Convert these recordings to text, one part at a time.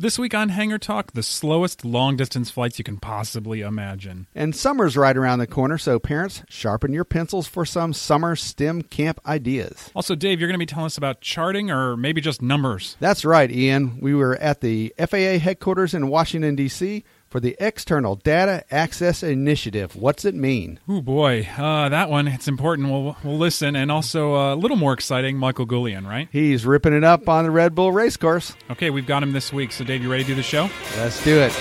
This week on Hangar Talk, the slowest long distance flights you can possibly imagine. And summer's right around the corner, so parents, sharpen your pencils for some summer STEM camp ideas. Also, Dave, you're going to be telling us about charting or maybe just numbers. That's right, Ian. We were at the FAA headquarters in Washington, D.C. for the External Data Access Initiative. What's it mean? Oh boy, uh, that one, it's important. We'll, we'll listen. And also, uh, a little more exciting, Michael Goulian, right? He's ripping it up on the Red Bull race course. Okay, we've got him this week. So, Dave, you ready to do the show? Let's do it.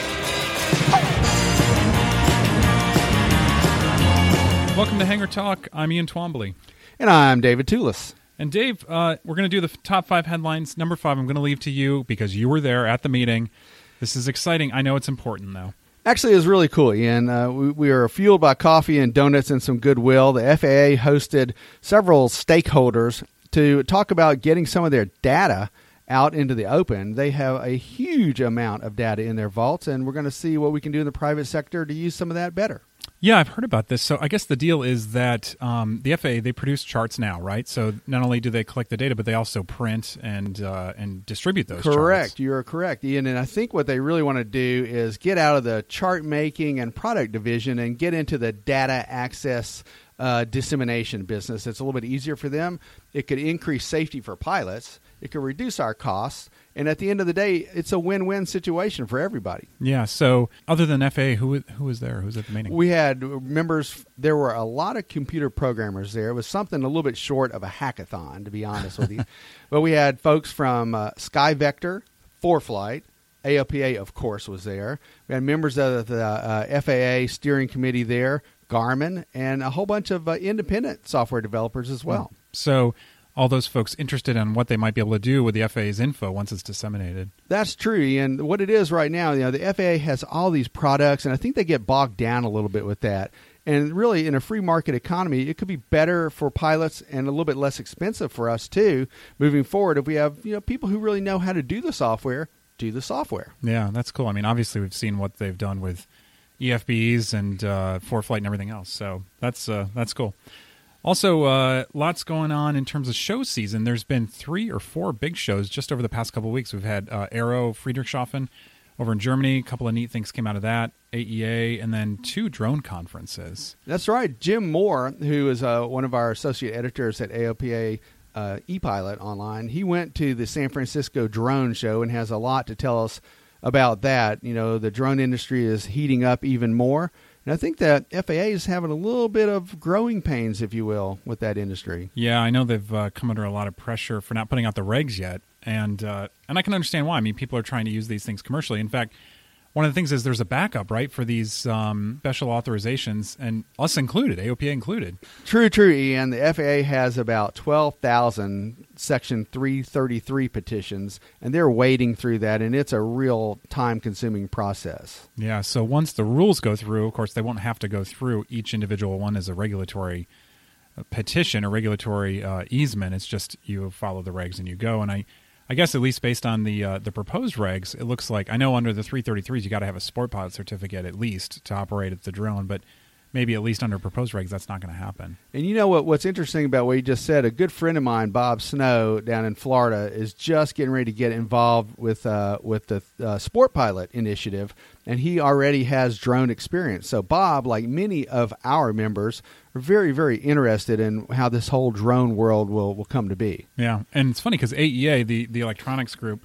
Welcome to Hangar Talk. I'm Ian Twombly. And I'm David Tulis. And Dave, uh, we're going to do the top five headlines. Number five, I'm going to leave to you because you were there at the meeting. This is exciting. I know it's important, though. Actually, it was really cool, Ian. Uh, we, we fueled by coffee and donuts and some goodwill. The FAA hosted several stakeholders to talk about getting some of their data out into the open. They have a huge amount of data in their vaults, and we're going to see what we can do in the private sector to use some of that better. Yeah, I've heard about this. So I guess the deal is that um, the FAA they produce charts now, right? So not only do they collect the data, but they also print and uh, and distribute those. Correct, charts. you're correct, Ian. And I think what they really want to do is get out of the chart making and product division and get into the data access uh, dissemination business. It's a little bit easier for them. It could increase safety for pilots. It could reduce our costs. And at the end of the day, it's a win-win situation for everybody. Yeah. So other than FAA, who who was there? Who was at the meeting? We had members. There were a lot of computer programmers there. It was something a little bit short of a hackathon, to be honest with you. But we had folks from uh, SkyVector, ForeFlight, AOPA, of course, was there. We had members of the uh, FAA steering committee there, Garmin, and a whole bunch of uh, independent software developers as well. So all those folks interested in what they might be able to do with the FAA's info once it's disseminated. That's true. And what it is right now, you know, the FAA has all these products, and I think they get bogged down a little bit with that. And really, in a free market economy, it could be better for pilots and a little bit less expensive for us too, moving forward. If we have you know people who really know how to do the software, do the software. Yeah, that's cool. I mean, obviously, we've seen what they've done with EFBs and uh, ForeFlight and everything else. So that's uh, that's cool. Also, uh, lots going on in terms of show season. There's been three or four big shows just over the past couple of weeks. We've had uh, Aero Friedrichshafen over in Germany. A couple of neat things came out of that. AEA, and then two drone conferences. That's right. Jim Moore, who is uh, one of our associate editors at AOPA uh, ePilot Online, he went to the San Francisco Drone Show and has a lot to tell us about that. You know, the drone industry is heating up even more. And I think that FAA is having a little bit of growing pains, if you will, with that industry. Yeah, I know they've uh, come under a lot of pressure for not putting out the regs yet, and uh, and I can understand why. I mean, people are trying to use these things commercially. In fact, one of the things is there's a backup, right, for these um, special authorizations, and us included, AOPA included. True, true, Ian. The FAA has about 12,000 Section 333 petitions, and they're wading through that, and it's a real time consuming process. Yeah, so once the rules go through, of course, they won't have to go through each individual one as a regulatory uh, petition or regulatory uh, easement. It's just you follow the regs and you go. And I, I guess at least based on the uh, the proposed regs, it looks like I know under the 333s you got to have a sport pilot certificate at least to operate at the drone, but maybe at least under proposed regs, that's not going to happen. And you know what? What's interesting about what you just said? A good friend of mine, Bob Snow, down in Florida, is just getting ready to get involved with uh, with the uh, Sport Pilot initiative, and he already has drone experience. So Bob, like many of our members, are very very interested in how this whole drone world will will come to be. Yeah, and it's funny because AEA, the the electronics group,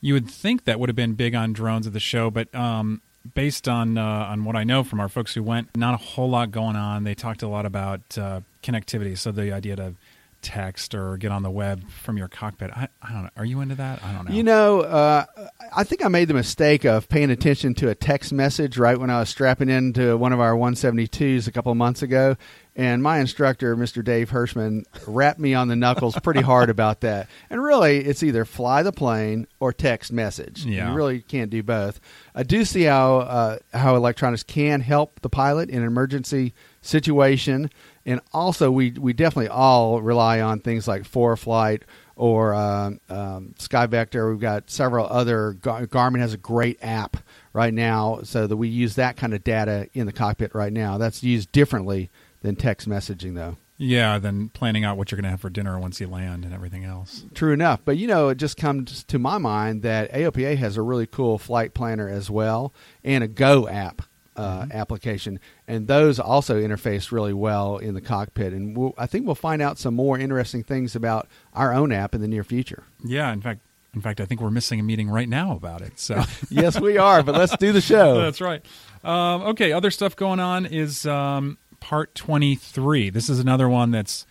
you would think that would have been big on drones at the show, but um, based on uh, on what I know from our folks who went, not a whole lot going on. They talked a lot about uh, connectivity, so the idea to text or get on the web from your cockpit. I, I don't know. Are you into that? I don't know. You know, uh, I think I made the mistake of paying attention to a text message right when I was strapping into one of our 172s a couple of months ago, and my instructor, Mr. Dave Hirschman, rapped me on the knuckles pretty hard about that. And really, it's either fly the plane or text message. Yeah. You really can't do both. I do see how uh, how electronics can help the pilot in an emergency situation, and also we we definitely all rely on things like ForeFlight or um, um, SkyVector. We've got several other. Gar- Garmin has a great app right now, so that we use that kind of data in the cockpit right now. That's used differently than text messaging, though. Yeah, than planning out what you're going to have for dinner once you land and everything else. True enough. But, you know, it just comes to my mind that AOPA has a really cool flight planner as well and a Go app. Uh, Mm-hmm. Application and those also interface really well in the cockpit, and we'll, I think we'll find out some more interesting things about our own app in the near future. Yeah, in fact, in fact, I think we're missing a meeting right now about it. So yes, we are, but let's do the show. that's right. Um, okay, other stuff going on is um, part 23. This is another one that's,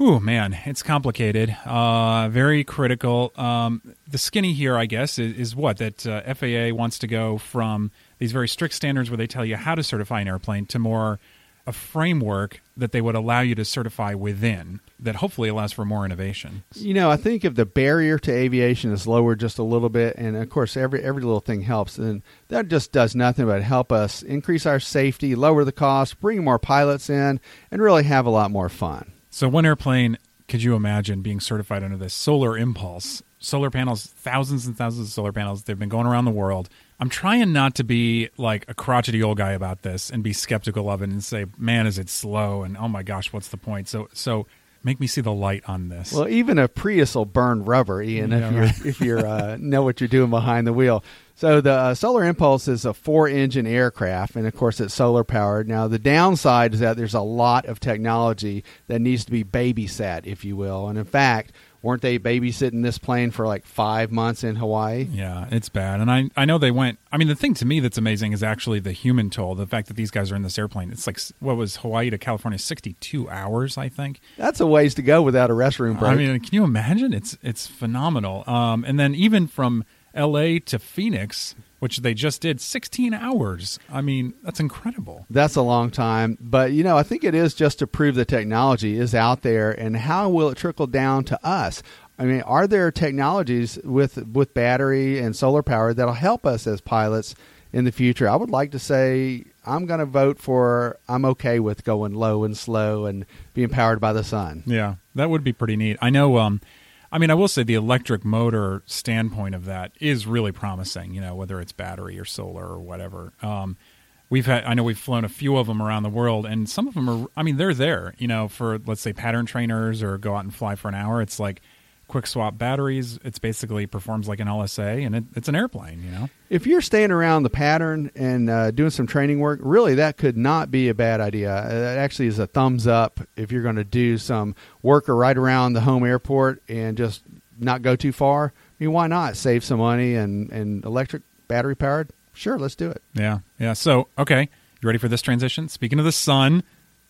oh man, it's complicated, uh, very critical. Um, the skinny here, I guess, is, is what? That uh, FAA wants to go from these very strict standards where they tell you how to certify an airplane to more a framework that they would allow you to certify within that hopefully allows for more innovation. You know, I think if the barrier to aviation is lowered just a little bit, and of course every every little thing helps, then that just does nothing but help us increase our safety, lower the cost, bring more pilots in, and really have a lot more fun. So one airplane, could you imagine being certified under this solar impulse? Solar panels, thousands and thousands of solar panels. They've been going around the world. I'm trying not to be like a crotchety old guy about this and be skeptical of it and say, "Man, is it slow?" and "Oh my gosh, what's the point?" So, so make me see the light on this. Well, even a Prius will burn rubber, Ian, Yeah, if you right. if you're uh, know what you're doing behind the wheel. So the uh, Solar Impulse is a four-engine aircraft, and of course it's solar powered. Now the downside is that there's a lot of technology that needs to be babysat, if you will. And in fact, weren't they babysitting this plane for like five months in Hawaii? Yeah, it's bad. And I I know they went I mean the thing to me that's amazing is actually the human toll, the fact that these guys are in this airplane. It's like what was Hawaii to California 62 hours, I think. That's a ways to go without a restroom break. I mean, can you imagine? It's it's phenomenal. Um and then even from LA to Phoenix, which they just did 16 hours. I mean, that's incredible. That's a long time, but you know, I think it is just to prove the technology is out there, and how will it trickle down to us? I mean, are there technologies with with battery and solar power that'll help us as pilots in the future? I would like to say I'm going to vote for. I'm okay with going low and slow and being powered by the sun. Yeah, that would be pretty neat. I know. Um, I mean, I will say the electric motor standpoint of that is really promising. You know, whether it's battery or solar or whatever. Um, we've had. I know we've flown a few of them around the world, and some of them are. I mean, they're there. You know, for let's say pattern trainers or go out and fly for an hour. It's like quick swap batteries. It's basically performs like an LSA, and it, it's an airplane. You know. If you're staying around the pattern and uh, doing some training work, really that could not be a bad idea. Uh, That actually is a thumbs up if you're going to do some work or right around the home airport and just not go too far. I mean, why not save some money and, and electric battery powered? Sure, let's do it. Yeah, yeah. So, okay, you ready for this transition? Speaking of the sun,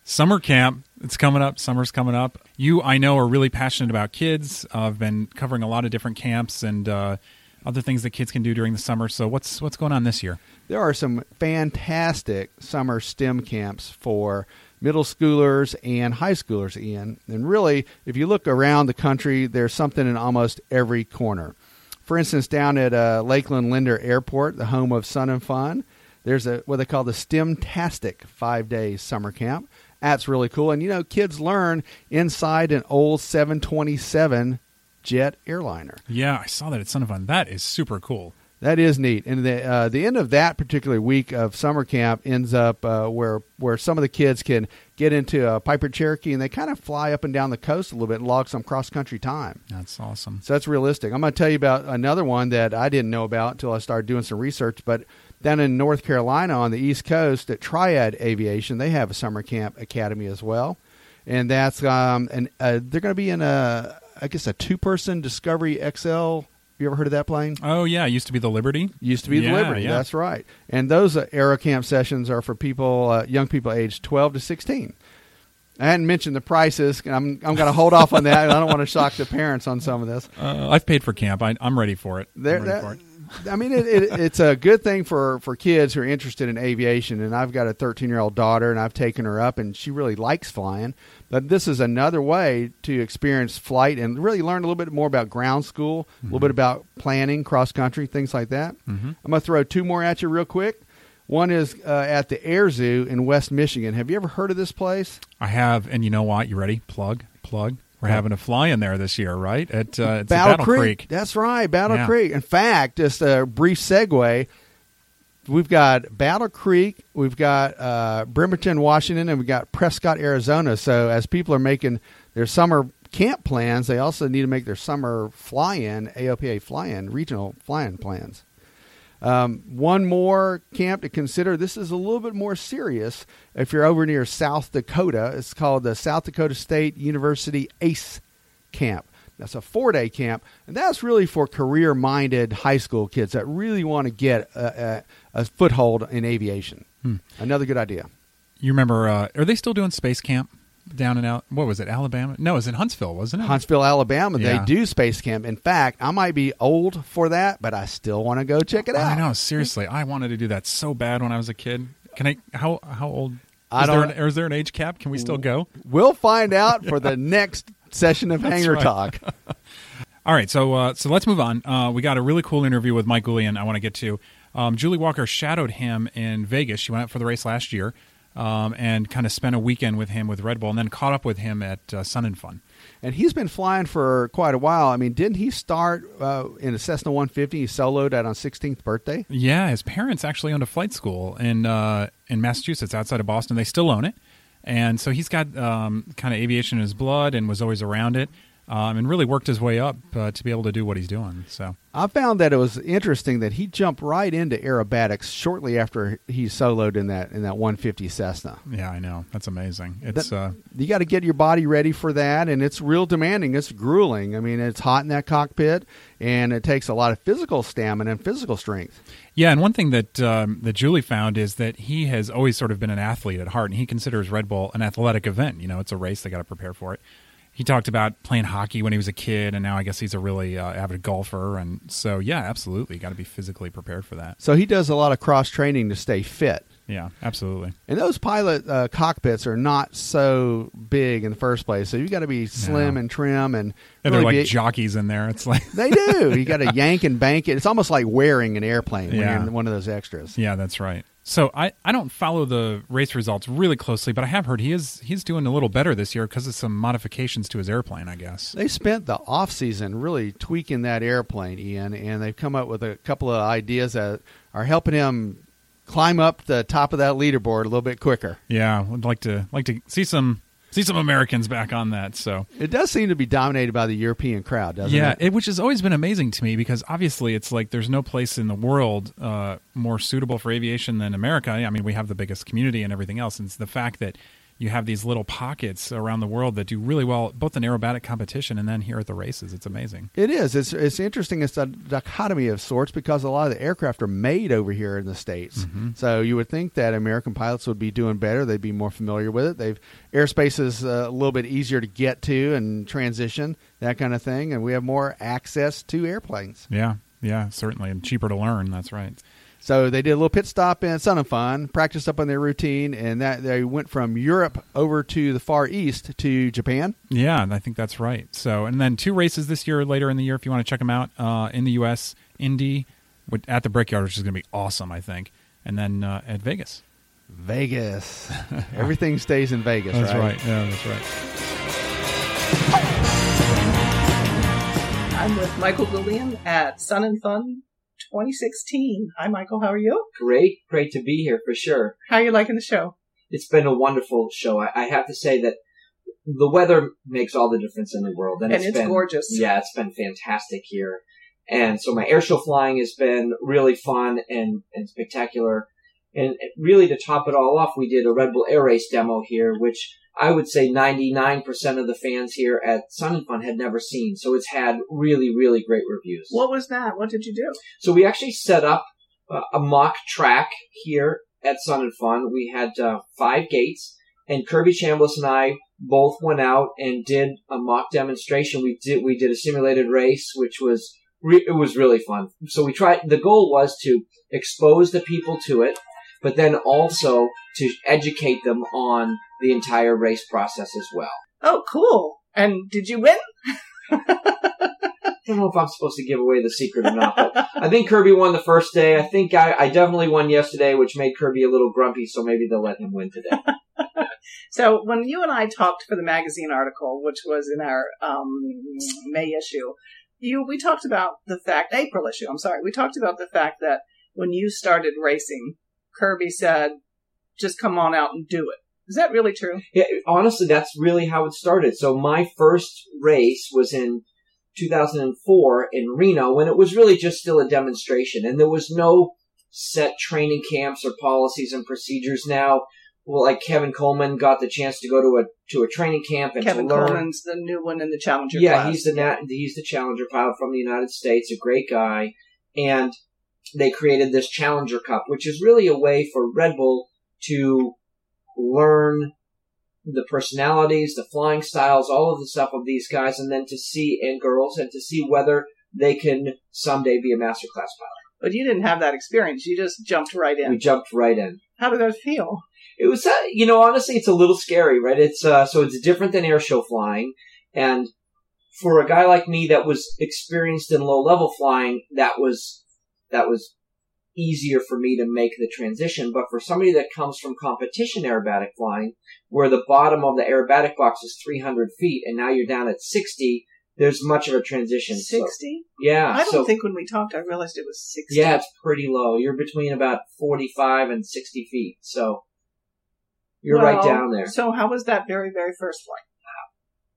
summer camp, it's coming up. Summer's coming up. You, I know, are really passionate about kids. Uh, I've been covering a lot of different camps and uh, other things that kids can do during the summer. So, what's what's going on this year? There are some fantastic summer STEM camps for middle schoolers and high schoolers, Ian. And really, if you look around the country, there's something in almost every corner. For instance, down at uh, Lakeland Linder Airport, the home of Sun and Fun, there's a what they call the STEM-tastic five-day summer camp. That's really cool. And you know, kids learn inside an old 727 jet airliner. Yeah, I saw that at Sun and Fun. That is super cool. That is neat, and the uh, the end of that particular week of summer camp ends up uh, where where some of the kids can get into a Piper Cherokee and they kind of fly up and down the coast a little bit and log some cross country time. That's awesome. So that's realistic. I'm going to tell you about another one that I didn't know about until I started doing some research. But down in North Carolina on the East Coast at Triad Aviation, they have a summer camp academy as well, and that's um and uh, they're going to be in a I guess a two person Discovery XL you ever heard of that plane? Oh yeah, it used to be the Liberty. Used to be Yeah, the Liberty. yeah. That's right. And those uh, aero camp sessions are for people, uh, young people aged twelve to sixteen. I hadn't mentioned the prices. I'm I'm going to hold off on that. I don't want to shock the parents on some of this. Uh, I've paid for camp. I, I'm ready for it. There, ready that- for it. I mean, it, it, it's a good thing for, for kids who are interested in aviation. And I've got a 13 year old daughter, and I've taken her up, and she really likes flying. But this is another way to experience flight and really learn a little bit more about ground school, a little bit about planning, cross country, things like that. Mhm. I'm going to throw two more at you real quick. One is uh, at the Air Zoo in West Michigan. Have you ever heard of this place? I have, and you know what? You ready? Plug, plug. We're having a fly in there this year, right? At uh, Battle, Battle Creek. Creek. That's right, Battle Yeah. Creek. In fact, just a brief segue. We've got Battle Creek, we've got uh, Bremerton, Washington, and we've got Prescott, Arizona. So as people are making their summer camp plans, they also need to make their summer fly-in, AOPA fly-in, regional fly-in plans. Um, one more camp to consider. This is a little bit more serious. If you're over near South Dakota, it's called the South Dakota State University ACE Camp. That's a four day camp, and that's really for career minded high school kids that really want to get a, a, a foothold in aviation. Hmm. Another good idea. You remember? Uh, are they still doing space camp down in Al- what was it? Alabama? No, it was in Huntsville, wasn't it? Huntsville, Alabama, Yeah. they do space camp. In fact, I might be old for that, but I still want to go check it out. I know. Seriously, I wanted to do that so bad when I was a kid. Can I? How how old? I is there don't- an, is there an age cap? Can we still go? We'll find out for the next session of That's Hangar right. Talk. All right, so uh, so let's move on. Uh, we got a really cool interview with Mike Goulian. I want to get to. Um, Julie Walker shadowed him in Vegas. She went out for the race last year, um, and kind of spent a weekend with him with Red Bull, and then caught up with him at uh, Sun and Fun. And he's been flying for quite a while. I mean, didn't he start uh, in a Cessna 150? He soloed that on 16th birthday. Yeah, his parents actually owned a flight school in uh, in Massachusetts, outside of Boston. They still own it, and so he's got um, kind of aviation in his blood, and was always around it, um, and really worked his way up uh, to be able to do what he's doing. So I found that it was interesting that he jumped right into aerobatics shortly after he soloed in that in that 150 Cessna. yeah, I know that's amazing. It's That- uh, You got to get your body ready for that, and it's real demanding. It's grueling. I mean, it's hot in that cockpit, and it takes a lot of physical stamina and physical strength. Yeah, and one thing that um, that Julie found is that he has always sort of been an athlete at heart, and he considers Red Bull an athletic event. You know, it's a race; they got to prepare for it. He talked about playing hockey when he was a kid, and now I guess he's a really uh, avid golfer. And so, yeah, absolutely, got to be physically prepared for that. So he does a lot of cross training to stay fit. Yeah, absolutely. And those pilot uh, cockpits are not so big in the first place, so you got to be slim No. and trim and And they're like be- jockeys in there. It's like, They do. You got to yank and bank it. It's almost like wearing an airplane when Yeah. you're in one of those extras. yeah, that's right. So I, I don't follow the race results really closely, but I have heard he is he's doing a little better this year because of some modifications to his airplane. I guess. They spent the off season really tweaking that airplane, Ian, and they've come up with a couple of ideas that are helping him climb up the top of that leaderboard a little bit quicker. Yeah, I would like to like to see some see some Americans back on that. So It does seem to be dominated by the European crowd, doesn't yeah, it? it, which has always been amazing to me because obviously it's like there's no place in the world uh, more suitable for aviation than America. I mean, we have the biggest community and everything else, and it's the fact that you have these little pockets around the world that do really well, both in aerobatic competition and then here at the races. It's amazing. It is. It's it's interesting. It's a dichotomy of sorts because a lot of the aircraft are made over here in the states. Mm-hmm. So you would think that American pilots would be doing better. They'd be more familiar with it. They've airspace is a little bit easier to get to and transition that kind of thing, and we have more access to airplanes. Yeah, yeah, certainly, and cheaper to learn. That's right. So they did a little pit stop in Sun and Fun, practiced up on their routine, and that they went from Europe over to the Far East to Japan. Yeah, and I think that's right. So, and then two races this year, later in the year, if you want to check them out, uh, in the U.S., Indy with, at the Brickyard, which is going to be awesome, I think, and then uh, at Vegas. Vegas. Everything stays in Vegas, That's right? right. Yeah, that's right. I'm with Michael Goulian at Sun and Fun 2016. Hi, Michael. How are you? Great, great to be here for sure. How are you liking the show? It's been a wonderful show. I, I have to say that the weather makes all the difference in the world, and, and, it's, been gorgeous. Yeah, it's been fantastic here. And so my airshow flying has been really fun and, and spectacular. And really to top it all off, we did a Red Bull Air Race demo here, which I would say 99% of the fans here at Sun and Fun had never seen. So it's had really, really great reviews. What was that? What did you do? So we actually set up uh, a mock track here at Sun and Fun. We had uh, five gates, and Kirby Chambliss and I both went out and did a mock demonstration. We did we did a simulated race, which was re- it was really fun. So we tried. The goal was to expose the people to it, but then also to educate them on the entire race process as well. Oh, cool. And did you win? I don't know if I'm supposed to give away the secret or not, but I think Kirby won the first day. I think I, I definitely won yesterday, which made Kirby a little grumpy, so maybe they'll let him win today. So when you and I talked for the magazine article, which was in our um, May issue, you we talked about the fact April issue. I'm sorry, we talked about the fact that when you started racing, Kirby said, "Just come on out and do it." Is that really true? Yeah, honestly, that's really how it started. So my first race was in 2004 in Reno when it was really just still a demonstration and there was no set training camps or policies and procedures now. Well, like Kevin Coleman got the chance to go to a to a training camp and Kevin to learn. Coleman's the new one in the Challenger yeah, class. he's the nat- he's the Challenger pilot from the United States, a great guy, and they created this Challenger Cup, which is really a way for Red Bull to learn the personalities, the flying styles, all of the stuff of these guys, and then to see and girls, and to see whether they can someday be a master class pilot. But you didn't have that experience. You just jumped right in. We jumped right in. How did that feel? It was, uh, you know, honestly, it's a little scary, right? It's uh, so it's different than air show flying, and for a guy like me that was experienced in low level flying, that was that was easier for me to make the transition. But for somebody that comes from competition aerobatic flying, where the bottom of the aerobatic box is 300 feet, and now you're down at 60, there's much of a transition. So- Sixty? yeah. I don't so, think when we talked, I realized it was sixty. yeah, it's pretty low. You're between about 45 and 60 feet. So you're right down there. So how was that very, very first flight?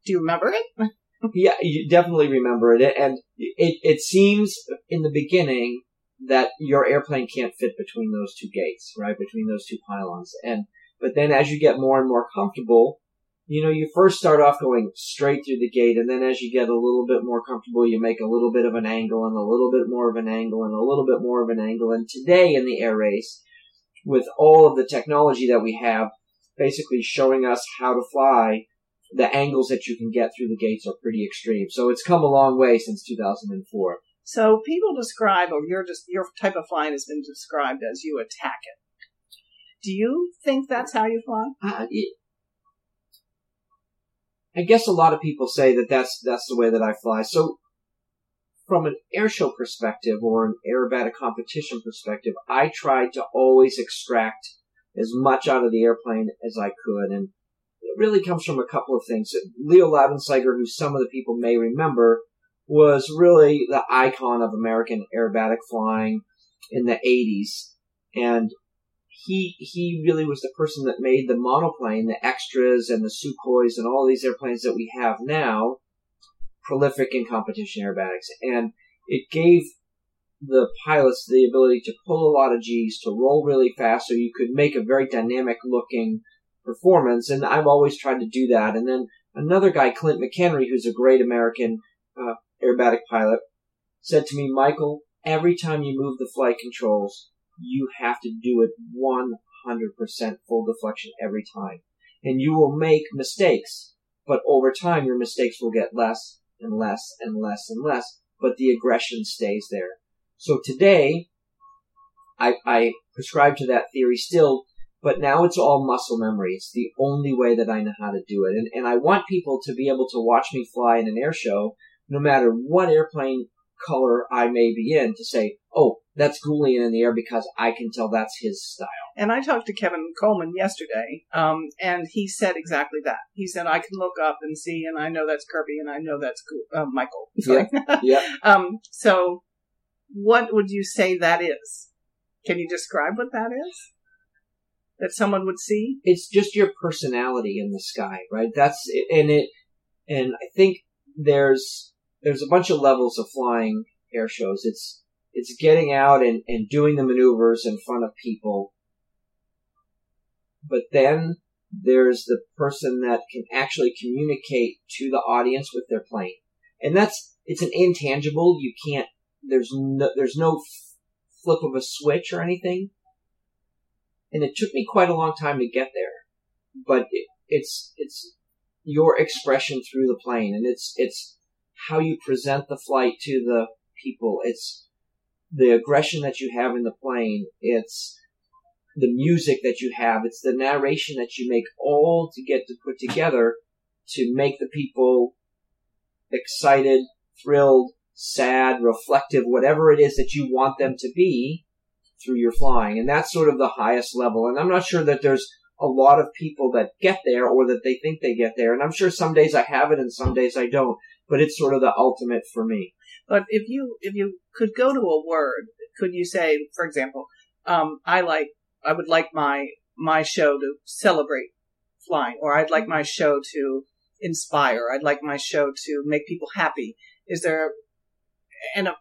Do you remember it? Yeah, you definitely remember it. And it, it seems in the beginning that your airplane can't fit between those two gates, right? Between those two pylons. And, but then as you get more and more comfortable, you know, you first start off going straight through the gate, and then as you get a little bit more comfortable, you make a little bit of an angle, and a little bit more of an angle, and a little bit more of an angle. And today in the air race, with all of the technology that we have, basically showing us how to fly, the angles that you can get through the gates are pretty extreme. So it's come a long way since 2004. So people describe, or your just your type of flying has been described as you attack it. Do you think that's how you fly? Uh, I guess a lot of people say that that's that's the way that I fly. So, from an airshow perspective or an aerobatic competition perspective, I tried to always extract as much out of the airplane as I could, and it really comes from a couple of things. Leo Loudenslager, who some of the people may remember, was really the icon of American aerobatic flying in the 80s, and he he really was the person that made the monoplane, the extras and the Sukhois and all these airplanes that we have now prolific in competition aerobatics. And it gave the pilots the ability to pull a lot of G's, to roll really fast so you could make a very dynamic looking performance. And I've always tried to do that. And then another guy, Clint McHenry, who's a great American uh, aerobatic pilot, said to me, Michael, every time you move the flight controls, you have to do it 100% full deflection every time. And you will make mistakes, but over time your mistakes will get less and less and less and less, but the aggression stays there. So today, I, I prescribe to that theory still, but now it's all muscle memory. It's the only way that I know how to do it. And, and I want people to be able to watch me fly in an air show, no matter what airplane color I may be in, to say, oh, that's Goulian in the air because I can tell that's his style. And I talked to Kevin Coleman yesterday, um, and he said exactly that. He said, I can look up and see, and I know that's Kirby, and I know that's uh, Michael. Sorry. Yep. um, so what would you say that is? Can you describe what that is? That someone would see? It's just your personality in the sky, right? That's and it, and I think there's there's a bunch of levels of flying air shows. It's it's getting out and, and doing the maneuvers in front of people. But then there's the person that can actually communicate to the audience with their plane. And that's, it's an intangible. You can't, there's no, there's no flip of a switch or anything. And it took me quite a long time to get there. But it, it's, it's your expression through the plane and it's, it's how you present the flight to the people. It's the aggression that you have in the plane. It's the music that you have. It's the narration that you make all to get to put together to make the people excited, thrilled, sad, reflective, whatever it is that you want them to be through your flying. And that's sort of the highest level. And I'm not sure that there's a lot of people that get there or that they think they get there. And I'm sure some days I have it and some days I don't, but it's sort of the ultimate for me. But if you if you could go to a word, could you say, for example, um, I like I would like my my show to celebrate flying, or I'd like my show to inspire. I'd like my show to make people happy. Is there? And uh,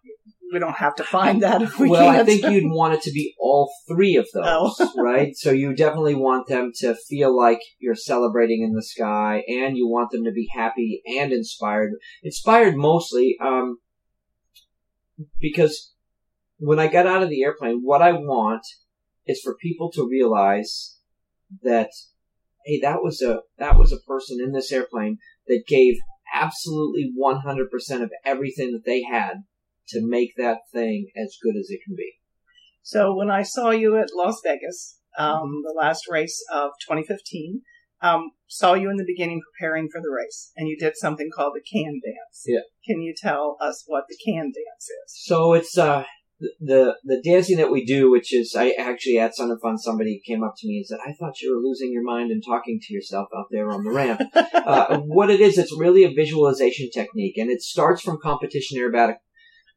we don't have to find that if we well, can't. I think you'd want it to be all three of those, Oh. right? So you definitely want them to feel like you're celebrating in the sky, and you want them to be happy and inspired. Inspired mostly, um, because when I get out of the airplane, what I want is for people to realize that, hey, that was a that was a person in this airplane that gave absolutely 100% of everything that they had to make that thing as good as it can be. So when I saw you at Las Vegas, um, the last race of 2015, um, saw you in the beginning preparing for the race, and you did something called the can dance. Yeah. Can you tell us what the can dance is? So it's uh the the dancing that we do, which is I actually at Sun and Fun, somebody came up to me and said, "I thought you were losing your mind and talking to yourself out there on the ramp." uh, what it is, it's really a visualization technique, and it starts from competition aerobatic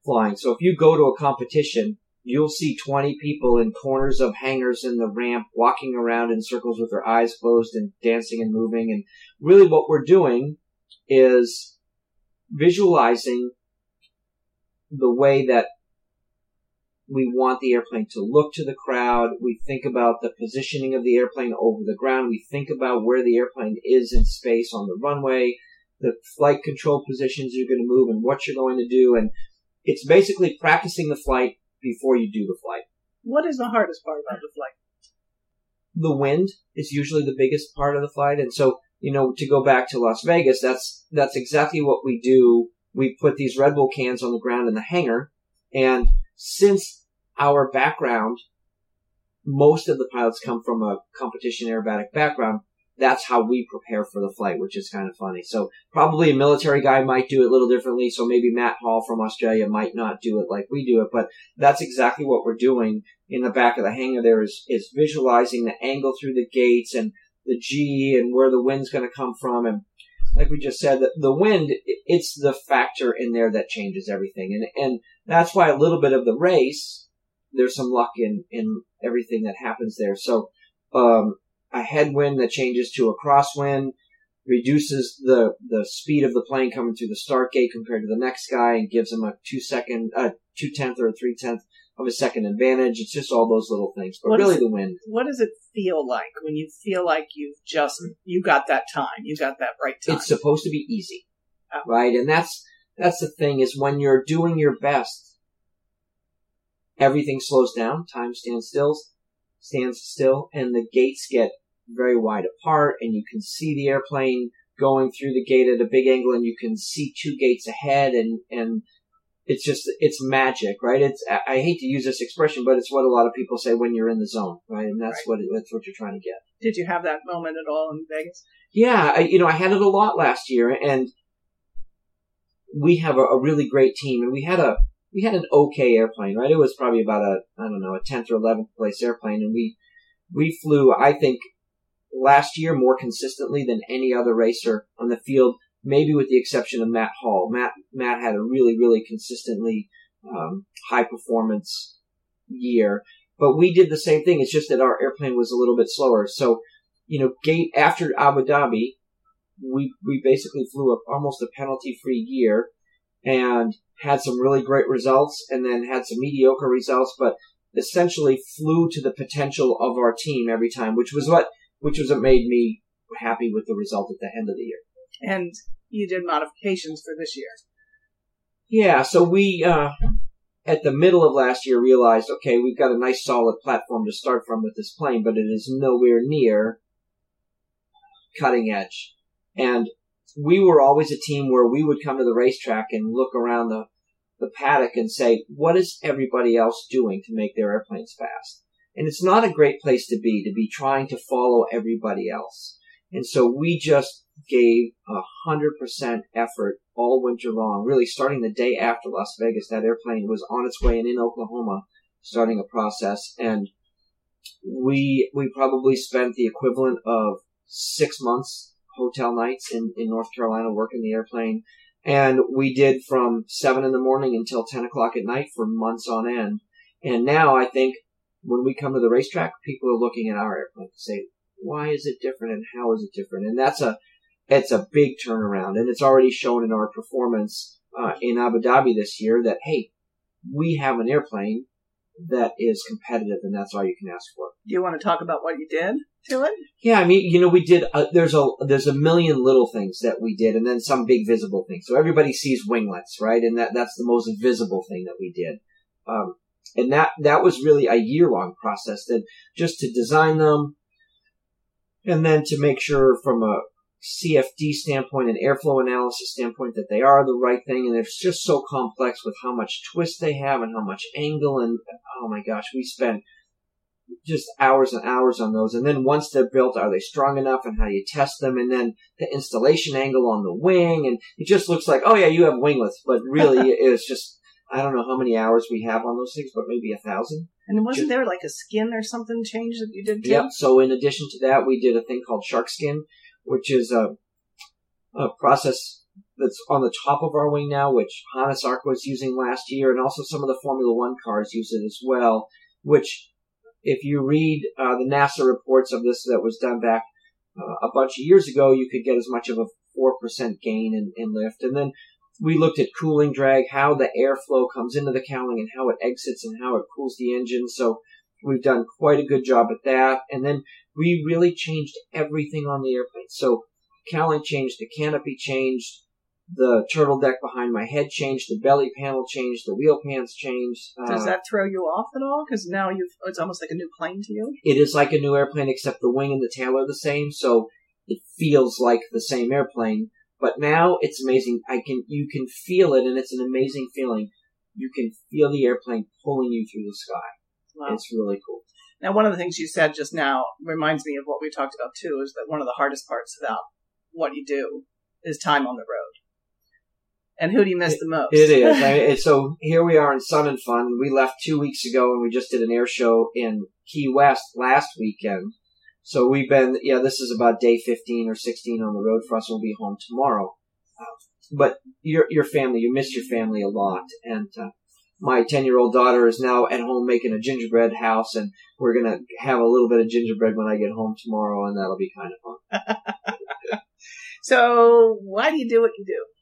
flying. So if you go to a competition, you'll see 20 people in corners of hangars in the ramp walking around in circles with their eyes closed and dancing and moving. And really what we're doing is visualizing the way that we want the airplane to look to the crowd. We think about the positioning of the airplane over the ground. We think about where the airplane is in space on the runway, the flight control positions you're going to move and what you're going to do. And it's basically practicing the flight before you do the flight. What is the hardest part about the flight? The wind is usually the biggest part of the flight. And so, you know, to go back to Las Vegas, that's, that's exactly what we do. We put these Red Bull cans on the ground in the hangar. And since our background, most of the pilots come from a competition aerobatic background, that's how we prepare for the flight, which is kind of funny. So probably a military guy might do it a little differently. So maybe Matt Hall from Australia might not do it like we do it, but that's exactly what we're doing in the back of the hangar there is, is visualizing the angle through the gates and the G and where the wind's going to come from. And like we just said, the, the wind, it's the factor in there that changes everything. And, and that's why a little bit of the race, there's some luck in, in everything that happens there. So, um, a headwind that changes to a crosswind reduces the the speed of the plane coming through the start gate compared to the next guy and gives them a two second, uh, two tenth or a three tenth of a second advantage. It's just all those little things, but What really is- the wind. What does it feel like when you feel like you've just you got that time, you got that right time? It's supposed to be easy, Oh. right? And that's that's the thing is when you're doing your best, everything slows down, time stands still, stands still, and the gates get very wide apart, and you can see the airplane going through the gate at a big angle, and you can see two gates ahead, and and it's just it's magic, right? It's I hate to use this expression, but it's what a lot of people say when you're in the zone, right? And that's what it, that's what you're trying to get. Did you have that moment at all in Vegas? Yeah, I, you know, I had it a lot last year, and we have a, a really great team, and we had a we had an okay airplane, right? It was probably about a I don't know a tenth or eleventh place airplane, and we we flew, I think, last year more consistently than any other racer on the field, maybe with the exception of Matt Hall. Matt Matt had a really really consistently um, high performance year. But we did the same thing. It's just that our airplane was a little bit slower. So, you know, gate after Abu Dhabi, we we basically flew a, almost a penalty free year and had some really great results and then had some mediocre results, but essentially flew to the potential of our team every time, which was what which was what made me happy with the result at the end of the year. And you did modifications for this year. Yeah, so we uh, at the middle of last year realized, okay, we've got a nice solid platform to start from with this plane, but it is nowhere near cutting edge. And we were always a team where we would come to the racetrack and look around the, the paddock and say, what is everybody else doing to make their airplanes fast? And it's not a great place to be, to be trying to follow everybody else. And so we just gave a hundred percent effort all winter long, really starting the day after Las Vegas. That airplane was on its way and in Oklahoma, starting a process. And we, we probably spent the equivalent of six months hotel nights in, in North Carolina working the airplane. And we did from seven in the morning until 10 o'clock at night for months on end. And now I think when we come to the racetrack, people are looking at our airplane to say, why is it different and how is it different? And that's a, it's a big turnaround and it's already shown in our performance, uh, in Abu Dhabi this year that, hey, we have an airplane that is competitive and that's all you can ask for. Do you want to talk about what you did to it? Yeah, I mean, you know, we did. Uh, there's a there's a million little things that we did, and then some big visible things. So everybody sees winglets, right? And that that's the most visible thing that we did. Um, and that that was really a year long process. That just to design them, and then to make sure from a CFD standpoint and airflow analysis standpoint that they are the right thing. And it's just so complex with how much twist they have and how much angle. And oh my gosh, we spent just hours and hours on those. And then once they're built, are they strong enough and how do you test them? And then the installation angle on the wing. And it just looks like, oh yeah, you have winglets, but really it's just, I don't know how many hours we have on those things, but maybe a thousand. And wasn't there like a skin or something change that you did too? Yep. So in addition to that, we did a thing called shark skin, which is a, a process that's on the top of our wing now, which Hannes Arch was using last year, and also some of the Formula One cars use it as well, which if you read uh, the NASA reports of this that was done back uh, a bunch of years ago, you could get as much of a 4% gain in, in lift. And then we looked at cooling drag, how the airflow comes into the cowling and how it exits and how it cools the engine. So we've done quite a good job at that. And then we really changed everything on the airplane. So cowling changed, the canopy changed, the turtle deck behind my head changed, the belly panel changed, the wheel pans changed. Does Uh, that throw you off at all? Because now you've it's almost like a new plane to you. it is like a new airplane except the wing and the tail are the same, so it feels like the same airplane. But now it's amazing. I can you can feel it, and it's an amazing feeling. You can feel the airplane pulling you through the sky. Wow. It's really cool. Now, one of the things you said just now reminds me of what we talked about too. Is that one of the hardest parts about what you do is time on the road. And who do you miss the most? It is. I, so here we are in Sun and Fun. We left two weeks ago, and we just did an air show in Key West last weekend. So we've been, yeah, this is about day 15 or 16 on the road for us. We'll be home tomorrow. But your your family, you miss your family a lot. And uh, my 10 year old daughter is now at home making a gingerbread house, and we're gonna have a little bit of gingerbread when I get home tomorrow, and that'll be kind of fun. so, why do you do what you do?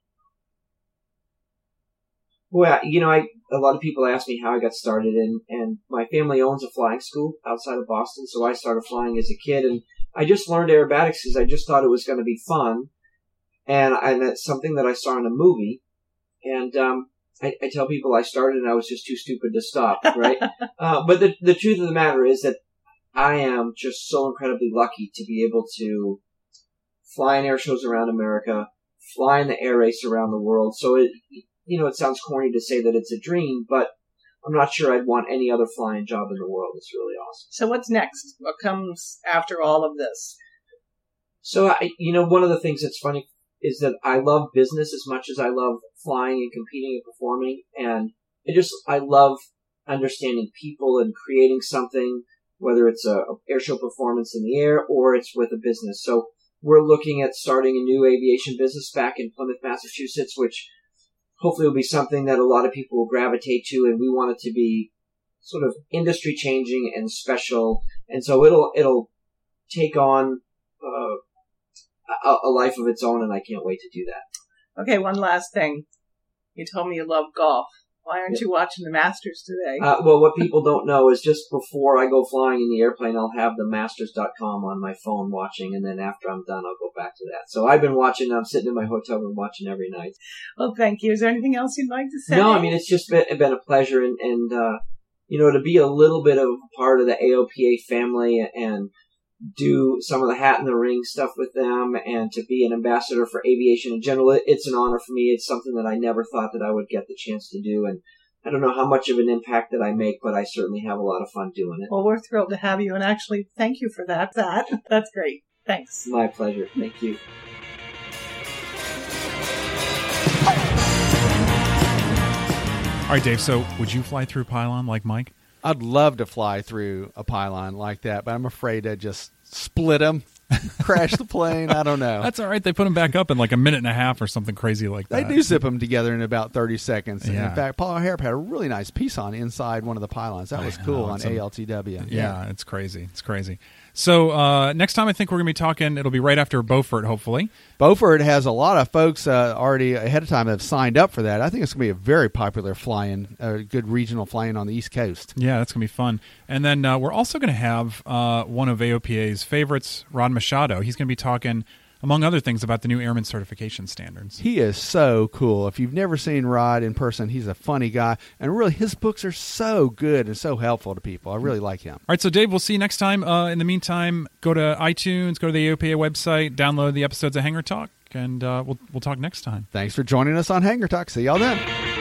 Well, you know, I a lot of people ask me how I got started, and and my family owns a flying school outside of Boston, so I started flying as a kid, and I just learned aerobatics because I just thought it was going to be fun, and and it's something that I saw in a movie, and um, I, I tell people I started and I was just too stupid to stop, right? uh, but the the truth of the matter is that I am just so incredibly lucky to be able to fly in air shows around America, fly in the air race around the world. So it, you know, it sounds corny to say that it's a dream, but I'm not sure I'd want any other flying job in the world. It's really awesome. So, what's next? What comes after all of this? So, I, you know, one of the things that's funny is that I love business as much as I love flying and competing and performing. And I just, I love understanding people and creating something, whether it's a, a air show performance in the air or it's with a business. So we're looking at starting a new aviation business back in Plymouth, Massachusetts, which hopefully it'll be something that a lot of people will gravitate to, and we want it to be sort of industry changing and special, and so it'll it'll take on uh, a, a life of its own, and I can't wait to do that. Okay, one last thing. You told me you love golf. Why aren't you watching the Masters today? Uh, well, what people don't know is just before I go flying in the airplane, I'll have the masters.com on my phone watching, and then after I'm done, I'll go back to that. So I've been watching, I'm sitting in my hotel room watching every night. well, thank you. Is there anything else you'd like to say? No, I mean, it's just been, been a pleasure, and, and uh, you know, to be a little bit of a part of the AOPA family and do some of the hat in the ring stuff with them and to be an ambassador for aviation in general. It's an honor for me. It's something that I never thought that I would get the chance to do. And I don't know how much of an impact that I make, but I certainly have a lot of fun doing it. Well, we're thrilled to have you and actually thank you for that. That, that's great. Thanks. My pleasure. Thank you. All right, Dave. So, would you fly through pylon like Mike? I'd love to fly through a pylon like that, but I'm afraid to just split them, crash the plane. I don't know. That's all right. They put them back up in like a minute and a half or something crazy like that. They do zip them together in about 30 seconds. Yeah. In fact, Paul Harrop had a really nice piece on inside one of the pylons. That was cool on a- ALTW. Yeah, it's crazy. It's crazy. So uh, next time, I think we're going to be talking. It'll be right after Beaufort, hopefully. Beaufort has a lot of folks uh, already ahead of time that have signed up for that. I think it's going to be a very popular flying, uh, good regional flying on the East Coast. Yeah, that's going to be fun. And then uh, we're also going to have uh, one of AOPA's favorites, Rod Machado. He's going to be talking, among other things, about the new airman certification standards. He is so cool. If you've never seen Rod in person, he's a funny guy, and really his books are so good and so helpful to people. I really like him. All right, so Dave, we'll see you next time. Uh, in the meantime, go to iTunes, go to the AOPA website, download the episodes of Hangar Talk, and uh, we'll we'll talk next time. Thanks for joining us on Hangar Talk. See y'all then.